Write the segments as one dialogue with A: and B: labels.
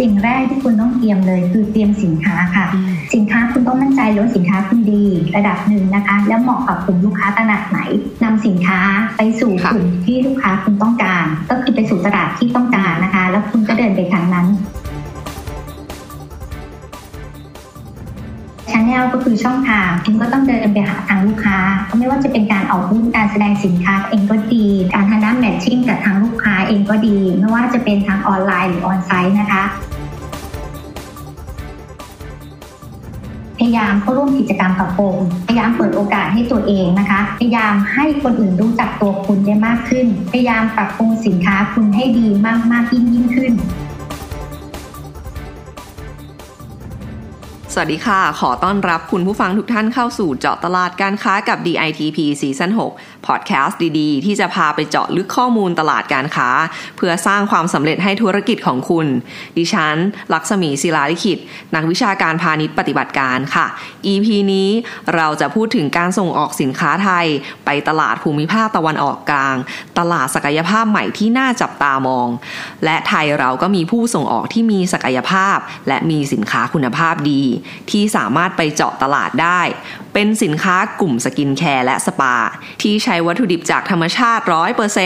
A: สิ่งแรกที่คุณต้องเตรียมเลย คือเตรียมสินค้าค่ะ สินค้าคุณต้องมั่นใจเลยว่าสินค้าคุณดี ระดับหนึ่งนะคะ แล้วเหมาะกับกลุ่มลูกค้าขนาดไหนนำสินค้าไปสู่
B: ค่ะ
A: กลุ่มที่ลูกค้าคุณต้องการ ก็คือไปสู่ตลาดที่ต้องการนะคะ แล้วคุณก็เดินไปทางนั้น channel ก็คือช่องทางคุณก็ต้องเดินไปหาทางลูกค้า ไม่ว่าจะเป็นการออกบูธการแสดงสินค้าเองก็ดี การทำน้ำ matching กับทางลูกค้า เองก็ดี ไม่ว่าจะเป็นทางออนไลน์หรือ onsite นะคะ พยายามเข้าร่วมกิจกรรมกับผมพยายามเปิดโอกาสให้ตัวเองนะคะ พยายามให้คนอื่นรู้จักตัวคุณได้มากขึ้น พยายามปรับปรุงสินค้าคุณให้ดีมากมากยิ่งยิ่งขึ้น
B: สวัสดีค่ะ ขอต้อนรับคุณผู้ฟังทุกท่านเข้าสู่เจาะตลาดการค้ากับ DITP ซีซั่น6พอดแคสต์ดีๆ ที่จะพาไปเจาะลึกข้อมูลตลาดการค้า เพื่อสร้างความสำเร็จให้ธุรกิจของคุณ ดิฉัน ลักษมีศิลาลิขิต นักวิชาการพาณิชย์ปฏิบัติการค่ะ EP นี้เราจะพูดถึงการส่งออกสินค้าไทย ไปตลาดภูมิภาคตะวันออกกลาง ตลาดศักยภาพใหม่ที่น่าจับตามอง และไทยเราก็มีผู้ส่งออกที่มีศักยภาพ และมีสินค้าคุณภาพดีที่สามารถไปเจาะตลาดได้ เป็นสินค้ากลุ่มสกินแคร์และสปา ที่ใช้วัตถุดิบจากธรรมชาติ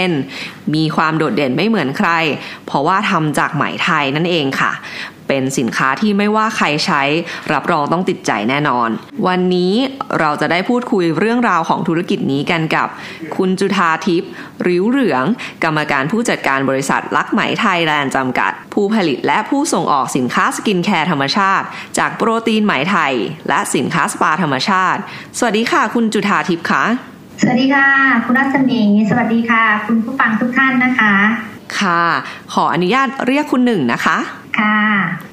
B: 100%มีความโดดเด่นไม่เหมือนใคร เพราะว่าทำจากไหมไทยนั่นเองค่ะ เป็นสินค้าที่ไม่ว่าใครใช้ รับรองต้องติดใจแน่นอน วันนี้เราจะได้พูดคุยเรื่องราวของธุรกิจนี้กันกับ คุณจุฑาทิพย์ริ้วเหลือง กรรมการผู้จัดการบริษัทลักไหมไทยแลนด์จำกัด ผู้ผลิตและผู้ส่งออกสินค้าสกินแคร์ธรรมชาติ จากโปรตีนไหมไทย และสินค้าสปาธรรมชาติ สวัสดีค่ะ คุณจุธาทิพย์คะ
A: สวัสดีค่ะ คุณรัศมีสวัสดีค่ะ คุณผู้ฟังทุกท่านนะคะ
B: ค่ะ ขออนุญาตเรียกคุณหนึ่งนะคะ
A: ค่ะ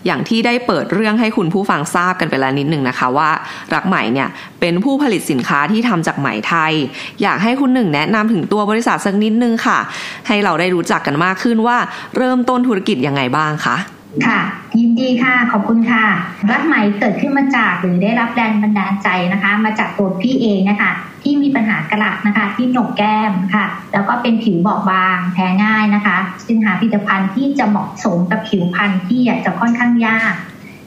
B: อย่างที่ได้เปิดเรื่องให้คุณผู้ฟังทราบกันไปแล้วนิดหนึ่งนะคะว่า รักไหมเนี่ยเป็นผู้ผลิตสินค้าที่ทำจากไหมไทย อยากให้คุณหนึ่งแนะนำถึงตัวบริษัทสักนิดนึงค่ะ ให้เราได้รู้จักกันมากขึ้นว่าเริ่มต้นธุรกิจยังไงบ้างคะ
A: ค่ะ ยินดีค่ะ ขอบคุณค่ะ รักไหมเกิดขึ้นมาจากหรือได้รับแรงบันดาลใจนะคะ มาจากตัวพี่เองนะคะ ที่มีปัญหากระนะคะ ที่หนกแก้มค่ะ แล้วก็เป็นผิวบอบบางแพ้ง่ายนะคะ จึงหาผลิตภัณฑ์ที่จะเหมาะสมกับผิวพรรณที่อาจจะค่อนข้างยาก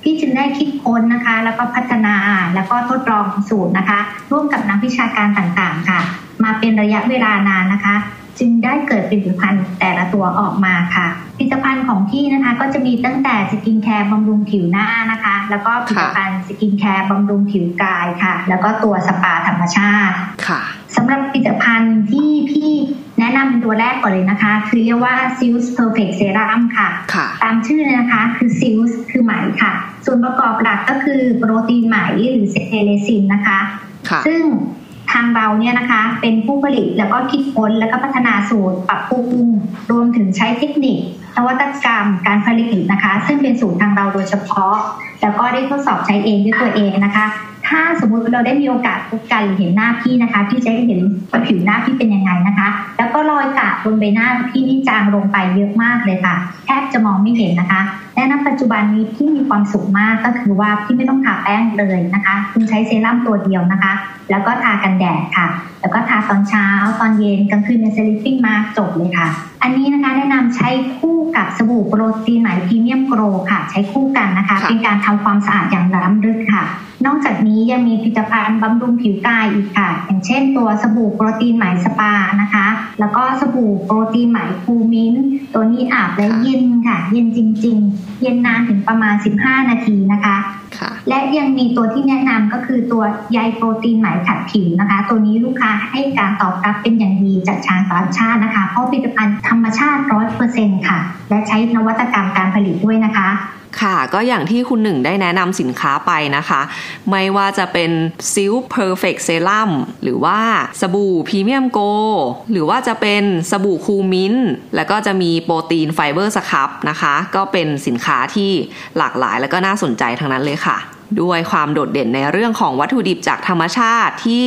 A: พี่จึงได้คิดค้นนะคะ แล้วก็พัฒนาแล้วก็ทดลองสูตรนะคะ ร่วมกับนักวิชาการต่างๆค่ะ มาเป็นระยะเวลานานนะคะ จึงได้เกิดผลิตภัณฑ์แต่ละตัวออกมาค่ะผลิตภัณฑ์ของพี่นะคะ ก็จะมีตั้งแต่สกินแคร์บำรุงผิวหน้านะคะ แล้วก็ผลิตภัณฑ์สกินแคร์บำรุงผิวกายค่ะ แล้วก็ตัวสปาธรรมชาติ
B: ค่ะ
A: สำหรับผลิตภัณฑ์ที่พี่แนะนำเป็นตัวแรกก่อนเลยนะคะ คือเรียกว่า s i l s Perfect Serum ค่ะ
B: ค่ะ
A: ตามชื่อเลยนะคะคือ silk คือไหมค่ะ ส่วนประกอบหลักก็คือโปรตีนไหมหรือ sericin นะคะ
B: ค่ะ
A: ซึ่ง ทางเราเนี่ยนะคะเป็นผู้ผลิตแล้วก็คิดค้นแล้วก็พัฒนาสูตรปรับปรุงรวมถึงใช้เทคนิคนวัตกรรมการผลิตนะคะ ซึ่งเป็นสูตรทางเราโดยเฉพาะ แล้วก็ได้ทดสอบใช้เองด้วยตัวเองนะคะ ถ้าสมมุติเราได้มีโอกาสพบกันหรือเห็นหน้าพี่นะคะ พี่จะได้เห็นผิวหน้าพี่เป็นยังไงนะคะ แล้วก็รอยกระบนใบหน้าพี่นี่จางลงไปเยอะมากเลยค่ะ แทบจะมองไม่เห็นนะคะ และณปัจจุบันนี้พี่มีความสุขมากก็คือว่าพี่ไม่ต้องทาแป้งเลยนะคะคุณใช้เซรั่มตัวเดียวนะคะ แล้วก็ทากันแดดค่ะ แล้วก็ทาตอนเช้าตอนเย็นกลางคืนเป็นสลิปปิ้งมาจบเลยค่ะ อันนี้นะคะแนะนำใช้คู่ กับสบู่โปรตีนไหมพรีเมียมโกรค่ะ ใช้คู่กันนะคะ
B: ค่ะ
A: เป็นการทำความสะอาดอย่างล้ำลึกค่ะ นอกจากนี้ยังมีผลิตภัณฑ์บำรุงผิวกายอีกค่ะ อย่างเช่นตัวสบู่โปรตีนไหมสปานะคะ แล้วก็สบู่โปรตีนไหมคูมินท์ตัวนี้อาบแล้วเย็นค่ะ เย็นจริง ๆ เย็นนานถึงประมาณ 15 นาทีนะคะ
B: ค่ะ
A: และยังมีตัวที่แนะนำก็คือตัวใยโปรตีนไหมขัดผิวนะคะ ตัวนี้ลูกค้าให้การตอบรับเป็นอย่างดีจากชาวต่างชาตินะคะ เพราะผลิตภัณฑ์ธรรมชาติร้อยเปอร์เซ็นค่ะและใช้นวัตกรรมการผลิตด้วยนะคะ
B: ค่ะก็อย่างที่คุณหนึ่งได้แนะนำสินค้าไปนะคะ ไม่ว่าจะเป็น Silk Perfect Serum หรือว่าสบู่ Premium Gold หรือว่าจะเป็นสบู่คูมินแล้วก็จะมี Protein Fiber Scrub นะคะ ก็เป็นสินค้าที่หลากหลายแล้วก็น่าสนใจทั้งนั้นเลยค่ะ ด้วยความโดดเด่นในเรื่องของวัตถุดิบจากธรรมชาติที่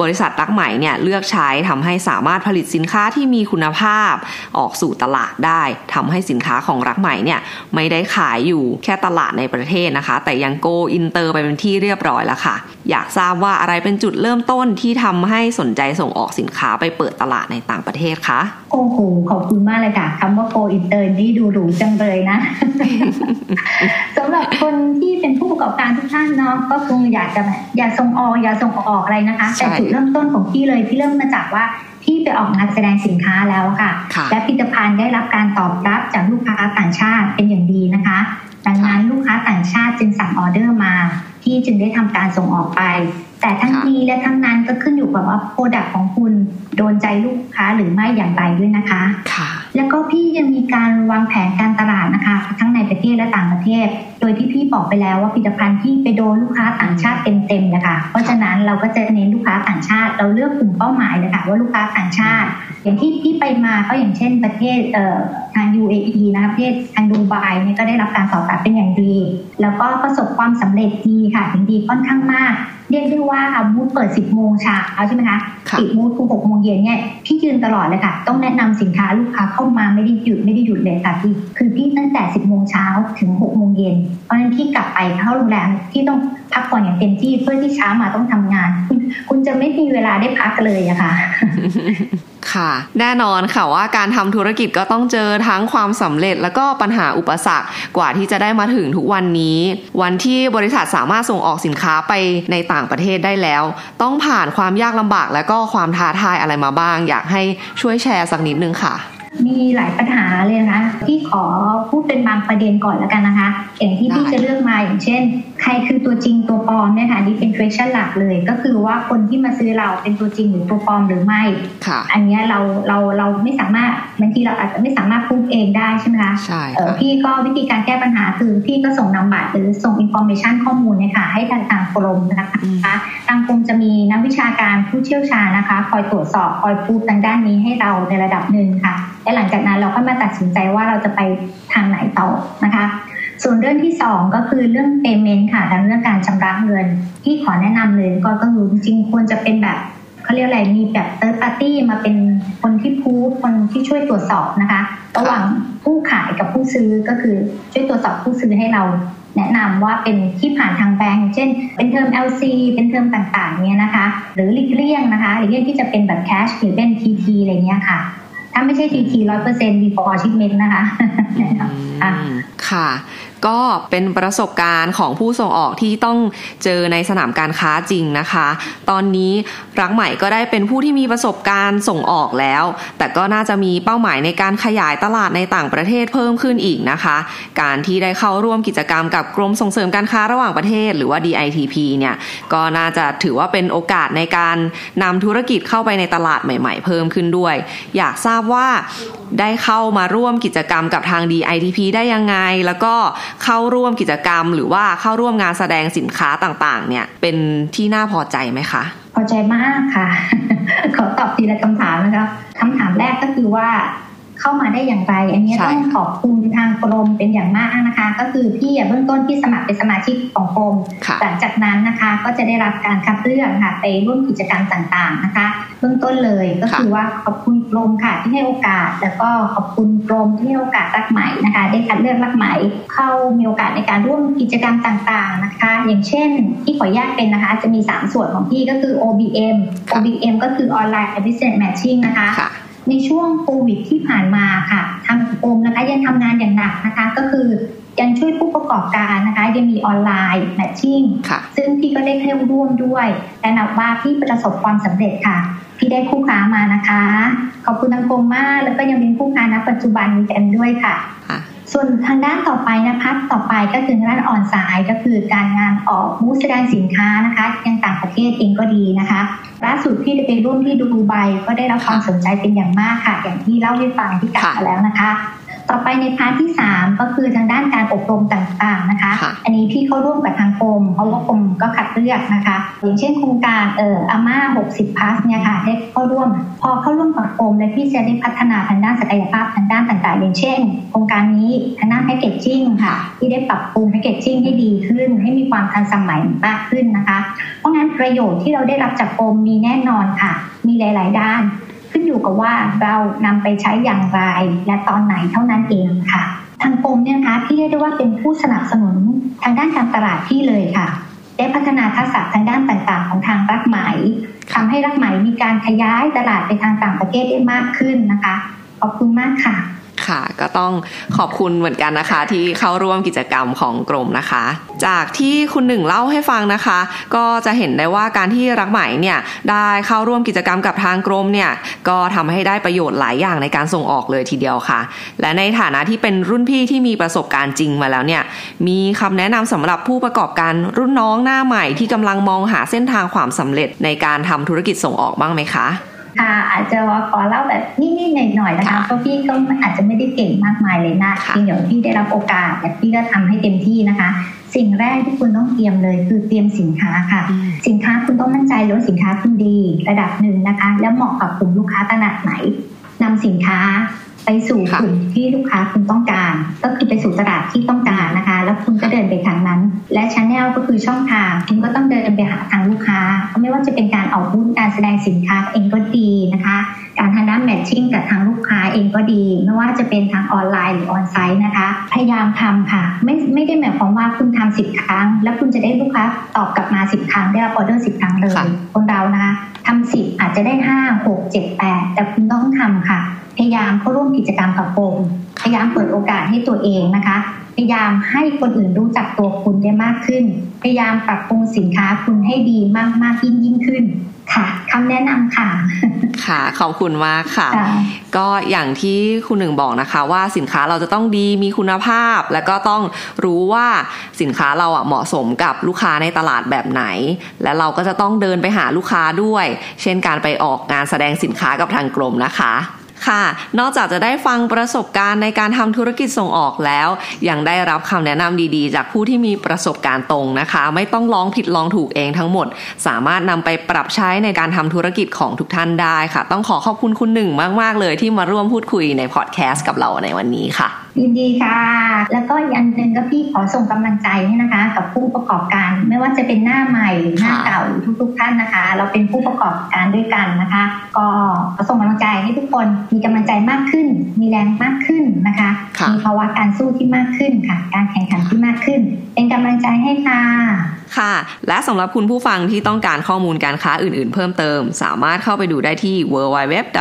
B: บริษัทรักไหมเนี่ยเลือกใช้ทำให้สามารถผลิตสินค้าที่มีคุณภาพออกสู่ตลาดได้ทำให้สินค้าของรักไหมเนี่ยไม่ได้ขายอยู่แค่ตลาดในประเทศนะคะ แต่ยัง go inter ไปเป็นที่เรียบร้อยแล้วค่ะ อยากทราบว่าอะไรเป็นจุดเริ่มต้นที่ทำให้สนใจส่งออกสินค้าไปเปิดตลาดในต่างประเทศคะ
A: โอ้โหขอบคุณมากเลยค่ะคำว่า go inter นี่ดูหรูจังเลยนะสำหรับคนที่เป็นผู้ประกอบการทุกท่านเนาะก็คงอยากจะอยากส่งออกอยากส่งออกอะไรนะคะ แต่จุดเริ่มต้นของพี่เลยพี่เริ่มมาจากว่าพี่ไปออกงานแสดงสินค้าแล้วค่ะ และผลิตภัณฑ์ได้รับการตอบรับจากลูกค้าต่างชาติเป็นอย่างดีนะคะ ดังนั้นลูกค้าต่างชาติจึงสั่งออเดอร์มาพี่จึงได้ทำการส่งออกไป แต่ทั้งนี้และทั้งนั้นก็ขึ้นอยู่กับว่า product ของคุณโดนใจลูกค้าหรือไม่อย่างไรด้วยนะคะ
B: ค่ะ
A: แล้วก็พี่ยังมีการวางแผนการตลาดนะคะ ทั้งในประเทศและต่างประเทศ โดยที่พี่บอกไปแล้วว่าผลิตภัณฑ์ที่ไปโดนลูกค้าต่างชาติเต็มๆนะคะเพราะฉะนั้นเราก็จะเน้นลูกค้าต่างชาติ เราเลือกกลุ่มเป้าหมายเลยค่ะว่าลูกค้าต่างชาติ อย่างที่พี่ไปมาก็อย่างเช่นประเทศทาง UAE นะคะประเทศทางดูไบเนี่ยก็ได้รับการตอบรับเป็นอย่างดี แล้วก็ประสบความสำเร็จดีค่ะถึงดีค่อนข้างมากเรียกได้ว่าบูธเปิด 10 โมงเช้าใช่ไหมคะปิดบูธคือ6โมงเย็นเนี่ยพี่ยืนตลอดเลยค่ะ ต้องแนะนำสินค้าลูกค้าเข้ามาไม่ได้หยุดไม่ได้หยุดเลยค่ะพี่คือพี่ตั้งแต่10โมงเช้าถึง6โมงเย็นเพราะฉะนั้นพี่กลับไปเข้าโรงแรมที่ต้องพักผ่อนอย่างเต็มที่เพื่อที่เช้ามาต้องทำงาน คุณจะไม่มีเวลาได้พักเลยอะค่ะ
B: ค่ะ แน่นอนค่ะว่าการทำธุรกิจก็ต้องเจอทั้งความสำเร็จ แล้วก็ปัญหาอุปสรรคกว่าที่จะได้มาถึงทุกวันนี้ วันที่บริษัทสามารถส่งออกสินค้าไปในต่างประเทศได้แล้ว ต้องผ่านความยากลำบากและก็ความท้าทายอะไรมาบ้าง อยากให้ช่วยแชร์สักนิดนึงค่ะ
A: มีหลายปัญหาเลยนะคะที่ขอพูดเป็นบางประเด็นก่อนแล้วกันนะคะ อย่างที่พี่จะเลือกมาอย่างเช่น ใครคือตัวจริงตัวปลอมเนี่ยค่ะนี่เป็น question หลักเลย ก็คือว่าคนที่มาซื้อเราเป็นตัวจริงหรือตัวปลอมหรือไม่ อันนี้เราเราเราไม่สามารถบางทีเราอาจจะไม่สามารถพูดเองได้ใช่ไหมคะ
B: ใช่
A: พี่ก็วิธีการแก้ปัญหาคือพี่ก็ส่งนามบัตรหรือส่ง information ข้อมูลเนี่ยค่ะให้ทางทางกรมนะคะทางกรมจะมีนักวิชาการผู้เชี่ยวชาญนะคะ คอยตรวจสอบคอยพูดทางด้านนี้ให้เราในระดับหนึ่งค่ะและหลังจากนั้นเราก็มาตัดสินใจว่าเราจะไปทางไหนต่อนะคะ ส่วนเรื่องที่สองก็คือเรื่อง payment ค่ะทางเรื่องการชำระเงิน ที่ขอแนะนำเลยก็ก็คือจริงๆควรจะเป็นแบบเขาเรียกอะไรมีแบบ third party มาเป็นคนที่พูดคนที่ช่วยตรวจสอบนะคะ ระหว่างผู้ขายกับผู้ซื้อก็คือช่วยตรวจสอบผู้ซื้อให้เราแนะนำว่าเป็นที่ผ่านทางแบงก์เช่น เป็นเทอม LC เป็นเทอมต่างๆเนี่ยนะคะ หรือหลีกเลี่ยงนะคะหลีกเลี่ยงที่จะเป็นแบบแคชหรือเป็น TT อะไรเงี้ยค่ะ ถ้าไม่ใช่ทีทีร้อยเปอร์เซ็นต์ before shipment นะคะ
B: ค่ะ ก็เป็นประสบการณ์ของผู้ส่งออกที่ต้องเจอในสนามการค้าจริงนะคะ ตอนนี้รักใหม่ก็ได้เป็นผู้ที่มีประสบการณ์ส่งออกแล้ว แต่ก็น่าจะมีเป้าหมายในการขยายตลาดในต่างประเทศเพิ่มขึ้นอีกนะคะ การที่ได้เข้าร่วมกิจกรรมกับกรมส่งเสริมการค้าระหว่างประเทศ หรือว่า DITP เนี่ยก็น่าจะถือว่าเป็นโอกาสในการนำธุรกิจเข้าไปในตลาดใหม่ ๆ เพิ่มขึ้นด้วย อยากทราบว่าได้เข้ามาร่วมกิจกรรมกับทาง DITP ได้ยังไง แล้วก็เข้าร่วมกิจกรรม หรือว่าเข้าร่วมงานแสดงสินค้าต่างๆ เนี่ยเป็นที่น่าพอใจไหมคะ
A: พอใจมากค่ะ ขอตอบทีละคำถามนะคะคำถามแรกก็คือว่า เข้ามาได้อย่างไร อันนี้ต้องขอบคุณทางกรมเป็นอย่างมากนะคะ ก็คือพี่เบื้องต้นที่สมัครเป็นสมาชิกของกรมหลังจากนั้นนะคะก็จะได้รับการคัดเลือกค่ะไปร่วมกิจกรรมต่างๆนะคะ เบื้องต้นเลยก็คือว่าขอบคุณกรมค่ะที่ให้โอกาส แล้วก็ขอบคุณกรมที่ให้โอกาสรักใหม่นะคะ ได้คัดเลือกรักใหม่ เข้ามีโอกาสในการร่วมกิจกรรมต่างๆนะคะ อย่างเช่นที่ขอแยกเป็นนะคะ จะมี 3 ส่วนของพี่ก็คือ OBM OBM ก็คือ Online Business Matching นะคะ ในช่วงโควิดที่ผ่านมาค่ะทางกรมนะคะยังทำงานอย่างหนักนะคะ ก็คือยังช่วยผู้ประกอบการนะคะ ยังมีออนไลน์แมทชิ่งซึ่งพี่ก็ได้เข้าร่วมด้วยแต่นับว่าพี่ประสบความสำเร็จค่ะ พี่ได้คู่ค้ามานะคะ ขอบคุณทางกรมมากแล้วก็ยังเป็นคู่ค้าณปัจจุบันกันด้วยค่ะ ส่วนทางด้านต่อไปนะคะต่อไปก็คือด้านออนไซน์ก็คือการงานออกมูสแสดงสินค้านะคะยังต่างประเทศเองก็ดีนะคะล่าสุดที่ได้ไปร่วมที่ดูไบก็ได้รับความสนใจเป็นอย่างมากค่ะ อย่างที่เล่าให้ฟังที่กล่าวแล้วนะคะ ต่อไปในพาร์ทที่ 3 ก็คือทางด้านการอบรมต่างๆนะคะ
B: ค่ะ
A: อันนี้พี่เข้าร่วมกับทางกรมเพราะว่ากรมก็คัดเลือกนะคะอย่างเช่นโครงการเอ่ออาม่า 60 plus เนี่ยค่ะได้เข้าร่วม พอเข้าร่วมกับกรมและพี่จะได้พัฒนาทางด้านศักยภาพทางด้านต่างๆ อย่างเช่น โครงการนี้ทางด้านแพคเกจจิ้งค่ะที่ได้ปรับปรุงแพคเกจจิ้งให้ดีขึ้น ให้มีความทันสมัยมากขึ้นนะคะ เพราะงั้นประโยชน์ที่เราได้รับจากกรมมีแน่นอนค่ะ มีหลาย ๆ ด้าน ขึ้นอยู่กับว่าเรานำไปใช้อย่างไร และตอนไหนเท่านั้นเองค่ะ ทางกรมเนี่ยนะคะที่เรียกได้ว่าเป็นผู้สนับสนุนทางด้านการตลาดที่เลยค่ะ ได้พัฒนาทักษะทางด้านต่างๆ ของทางรักไหมทำให้รักไหมมีการขยายตลาดไปทางต่างประเทศได้มากขึ้นนะคะ ขอบคุณมากค่ะ
B: ค่ะ ก็ต้องขอบคุณเหมือนกันนะคะ ที่เข้าร่วมกิจกรรมของกรมนะคะ จากที่คุณหนึ่งเล่าให้ฟังนะคะ ก็จะเห็นได้ว่าการที่รักไหมเนี่ยได้เข้าร่วมกิจกรรมกับทางกรมเนี่ยก็ทำให้ได้ประโยชน์หลายอย่างในการส่งออกเลยทีเดียวค่ะ และในฐานะที่เป็นรุ่นพี่ที่มีประสบการณ์จริงมาแล้วเนี่ยมีคำแนะนำสำหรับผู้ประกอบการรุ่นน้องหน้าใหม่ที่กำลังมองหาเส้นทางความสำเร็จในการทำธุรกิจส่งออกบ้างไหมคะ
A: ค่ะอาจจะขอเล่าแบบนิดๆหน่อยๆนะคะ
B: ค่ะ
A: เพราะพี่ก็อาจจะไม่ได้เก่งมากมายเลยนะ
B: ค่ะ
A: เพียงเดี๋ยวพี่ได้รับโอกาสแต่พี่ก็ทำให้เต็มที่นะคะ สิ่งแรกที่คุณต้องเตรียมเลยคือเตรียมสินค้าค่ะ สินค้าคุณต้องมั่นใจเลยว่าสินค้าคุณดี ระดับหนึ่งนะคะ แล้วเหมาะกับกลุ่มลูกค้าขนาดไหนนำสินค้าไปสู่
B: ค่ะ
A: กลุ่มที่ลูกค้าคุณต้องการ ก็คือไปสู่ตลาดที่ต้องการนะคะ แล้วคุณก็เดินไปทางนั้น และช n แนลก็คือช่องทาง คุณก็ต้องเดินไปหาทางลูกค้า ไม่ว่าจะเป็นการออกบูธการแสดงสินค้าเองก็ดีนะคะ การทางด้านแมทชิ่งกับทางลูกค้าเองก็ดี ไม่ว่าจะเป็นทางออนไลน์หรือออนไซต์นะคะ พยายามทำค่ะ ไม่ไม่ได้หมายความว่าคุณทำสิบครั้ง แล้วคุณจะได้ลูกค้าตอบกลับมาสิบครั้งได้รับออเดอร์สิบครั้งเลย
B: ค่ะ
A: คนเรานะคะทำสิบอาจจะได้ห้าหกเจ็ดแปดแต่คุณต้องทำค่ะ พยายามเข้าร่วมกิจกรรมกับกรมพยายามเปิดโอกาสให้ตัวเองนะคะ พยายามให้คนอื่นรู้จักตัวคุณได้มากขึ้น พยายามปรับปรุงสินค้าคุณให้ดีมากมากยิ่งยิ่งขึ้นค่ะคำแนะนำค่ะ
B: ค่ะ ขอบคุณมากค่ะ
A: ค่ะ
B: ก็อย่างที่คุณหนึ่งบอกนะคะ ว่าสินค้าเราจะต้องดีมีคุณภาพ แล้วก็ต้องรู้ว่าสินค้าเราอะเหมาะสมกับลูกค้าในตลาดแบบไหน และเราก็จะต้องเดินไปหาลูกค้าด้วย เช่นการไปออกงานแสดงสินค้ากับทางกรมนะคะ ค่ะ นอกจากจะได้ฟังประสบการณ์ในการทำธุรกิจส่งออกแล้ว ยังได้รับคำแนะนำดีๆ จากผู้ที่มีประสบการณ์ตรงนะคะ ไม่ต้องลองผิดลองถูกเองทั้งหมด สามารถนำไปปรับใช้ในการทำธุรกิจของทุกท่านได้ค่ะ ต้องขอขอบคุณคุณหนึ่งมาก ๆ เลยที่มาร่วมพูดคุยในพอดแคสต์กับเราในวันนี้ค่ะ
A: ยินดีค่ะ แล้วก็อีกอันหนึ่งก็พี่ขอส่งกำลังใจให้นะคะ กับผู้ประกอบการ ไม่ว่าจะเป็นหน้าใหม่หรือหน้า
B: ค่ะ
A: เก่าทุก ๆ ท่านนะคะ เราเป็นผู้ประกอบการด้วยกันนะคะ ก็ขอส่งกำลังใจให้ทุกคนมีกำลังใจมากขึ้น มีแรงมากขึ้นนะคะ
B: ค่ะ
A: มีภาวะการสู้ที่มากขึ้นค่ะ การแข่งขันที่มากขึ้น เป็นกำลังใจให้ค่ะ
B: ค่ะ และสำหรับคุณผู้ฟังที่ต้องการข้อมูลการค้าอื่นๆ เพิ่มเติม สามารถเข้าไปดูได้ที่ www.ditp.go.th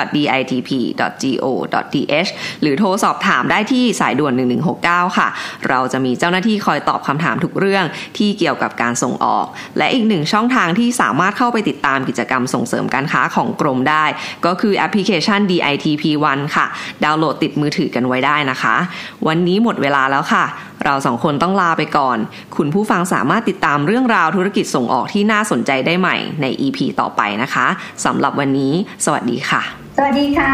B: หรือโทรสอบถามได้ที่สายด่วน 1169 ค่ะ เราจะมีเจ้าหน้าที่คอยตอบคำถามทุกเรื่องที่เกี่ยวกับการส่งออก และอีกหนึ่งช่องทางที่สามารถเข้าไปติดตามกิจกรรมส่งเสริมการค้าของกรมได้ ก็คือแอปพลิเคชัน DITP1 ค่ะ ดาวน์โหลดติดมือถือกันไว้ได้นะคะ วันนี้หมดเวลาแล้วค่ะ เราสองคนต้องลาไปก่อน คุณผู้ฟังสามารถติดตามเรื่องราวธุรกิจส่งออกที่น่าสนใจได้ใหม่ใน EP ต่อไปนะคะสำหรับวันนี้ สวัสดีค่ะ
A: สวัสดีค่ะ